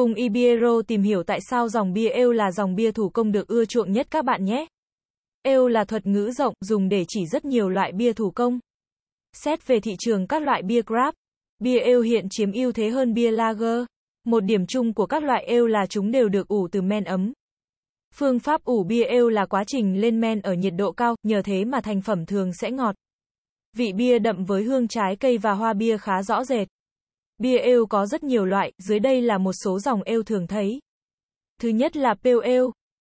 Cùng Ibiero tìm hiểu tại sao dòng bia ale là dòng bia thủ công được ưa chuộng nhất các bạn nhé. Ale là thuật ngữ rộng, dùng để chỉ rất nhiều loại bia thủ công. Xét về thị trường các loại bia craft, bia ale hiện chiếm ưu thế hơn bia lager. Một điểm chung của các loại ale là chúng đều được ủ từ men ấm. Phương pháp ủ bia ale là quá trình lên men ở nhiệt độ cao, nhờ thế mà thành phẩm thường sẽ ngọt. Vị bia đậm với hương trái cây và hoa bia khá rõ rệt. Bia ale có rất nhiều loại, dưới đây là một số dòng ale thường thấy. Thứ nhất là Pale Ale.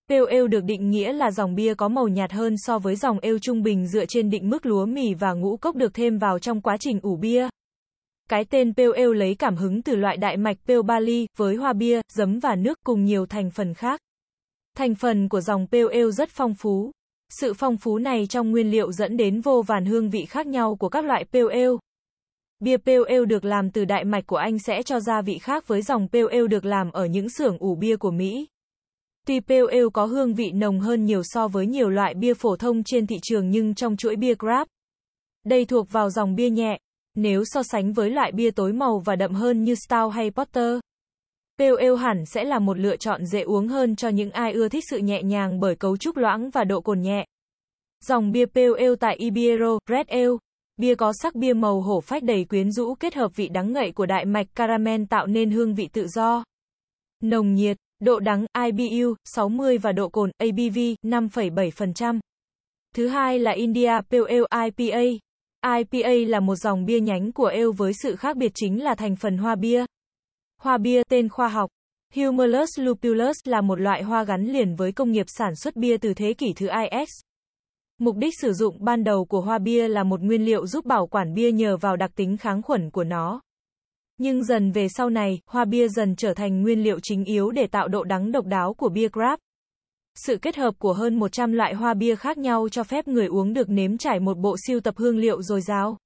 Pale Ale được định nghĩa là dòng bia có màu nhạt hơn so với dòng ale trung bình dựa trên định mức lúa mì và ngũ cốc được thêm vào trong quá trình ủ bia. Cái tên Pale Ale lấy cảm hứng từ loại đại mạch Pale Barley, với hoa bia, giấm và nước cùng nhiều thành phần khác. Thành phần của dòng Pale Ale rất phong phú. Sự phong phú này trong nguyên liệu dẫn đến vô vàn hương vị khác nhau của các loại Pale Ale. Bia Pale Ale được làm từ đại mạch của Anh sẽ cho ra vị khác với dòng Pale Ale được làm ở những xưởng ủ bia của Mỹ. Tuy Pale Ale có hương vị nồng hơn nhiều so với nhiều loại bia phổ thông trên thị trường nhưng trong chuỗi bia craft, đây thuộc vào dòng bia nhẹ. Nếu so sánh với loại bia tối màu và đậm hơn như Stout hay Porter, Pale Ale hẳn sẽ là một lựa chọn dễ uống hơn cho những ai ưa thích sự nhẹ nhàng bởi cấu trúc loãng và độ cồn nhẹ. Dòng bia Pale Ale tại Ibiero, Red Ale, Bia có sắc bia màu hổ phách đầy quyến rũ kết hợp vị đắng ngậy của đại mạch caramel tạo nên hương vị tự do. Nồng nhiệt, độ đắng IBU 60 và độ cồn ABV 5,7%. Thứ hai là India Pale Ale IPA. IPA là một dòng bia nhánh của ale với sự khác biệt chính là thành phần hoa bia. Hoa bia tên khoa học Humulus lupulus là một loại hoa gắn liền với công nghiệp sản xuất bia từ thế kỷ thứ IX. Mục đích sử dụng ban đầu của hoa bia là một nguyên liệu giúp bảo quản bia nhờ vào đặc tính kháng khuẩn của nó. Nhưng dần về sau này, hoa bia dần trở thành nguyên liệu chính yếu để tạo độ đắng độc đáo của bia craft. Sự kết hợp của hơn 100 loại hoa bia khác nhau cho phép người uống được nếm trải một bộ siêu tập hương liệu dồi dào.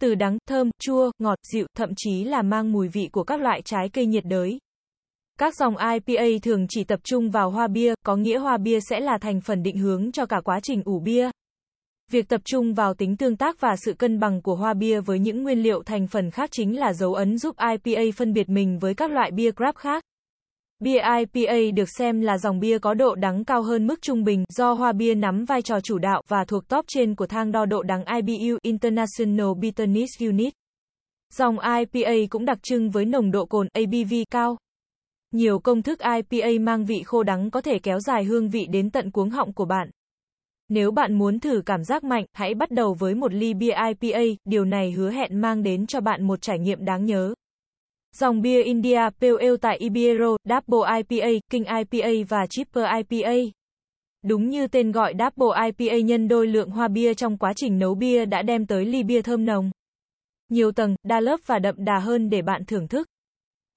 Từ đắng, thơm, chua, ngọt, dịu, thậm chí là mang mùi vị của các loại trái cây nhiệt đới. Các dòng IPA thường chỉ tập trung vào hoa bia, có nghĩa hoa bia sẽ là thành phần định hướng cho cả quá trình ủ bia. Việc tập trung vào tính tương tác và sự cân bằng của hoa bia với những nguyên liệu thành phần khác chính là dấu ấn giúp IPA phân biệt mình với các loại bia craft khác. Bia IPA được xem là dòng bia có độ đắng cao hơn mức trung bình do hoa bia nắm vai trò chủ đạo và thuộc top trên của thang đo độ đắng IBU International Bitterness Unit. Dòng IPA cũng đặc trưng với nồng độ cồn ABV cao. Nhiều công thức IPA mang vị khô đắng có thể kéo dài hương vị đến tận cuống họng của bạn. Nếu bạn muốn thử cảm giác mạnh, hãy bắt đầu với một ly bia IPA, điều này hứa hẹn mang đến cho bạn một trải nghiệm đáng nhớ. Dòng bia India Pale Ale tại Ibiero, Double IPA, King IPA và Chipper IPA. Đúng như tên gọi Double IPA nhân đôi lượng hoa bia trong quá trình nấu bia đã đem tới ly bia thơm nồng. Nhiều tầng, đa lớp và đậm đà hơn để bạn thưởng thức.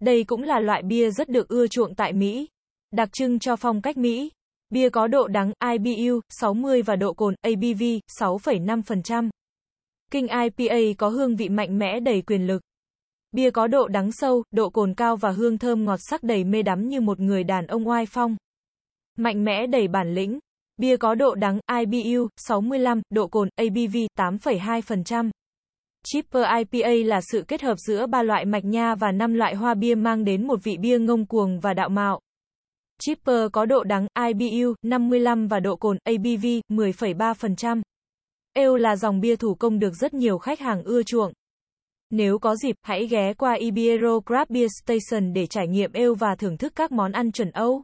Đây cũng là loại bia rất được ưa chuộng tại Mỹ. Đặc trưng cho phong cách Mỹ. Bia có độ đắng IBU 60 và độ cồn ABV 6,5%. King IPA có hương vị mạnh mẽ đầy quyền lực. Bia có độ đắng sâu, độ cồn cao và hương thơm ngọt sắc đầy mê đắm như một người đàn ông oai phong. Mạnh mẽ đầy bản lĩnh. Bia có độ đắng IBU 65, độ cồn ABV 8,2%. Chipper IPA là sự kết hợp giữa ba loại mạch nha và năm loại hoa bia mang đến một vị bia ngông cuồng và đạo mạo. Chipper có độ đắng IBU 55 và độ cồn ABV 10,3%. Ale là dòng bia thủ công được rất nhiều khách hàng ưa chuộng. Nếu có dịp, hãy ghé qua Ibiero Craft Beer Station để trải nghiệm ale và thưởng thức các món ăn chuẩn Âu.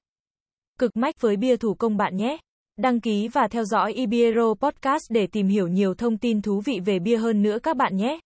Cực mách với bia thủ công bạn nhé. Đăng ký và theo dõi e Ibiero Podcast để tìm hiểu nhiều thông tin thú vị về bia hơn nữa các bạn nhé.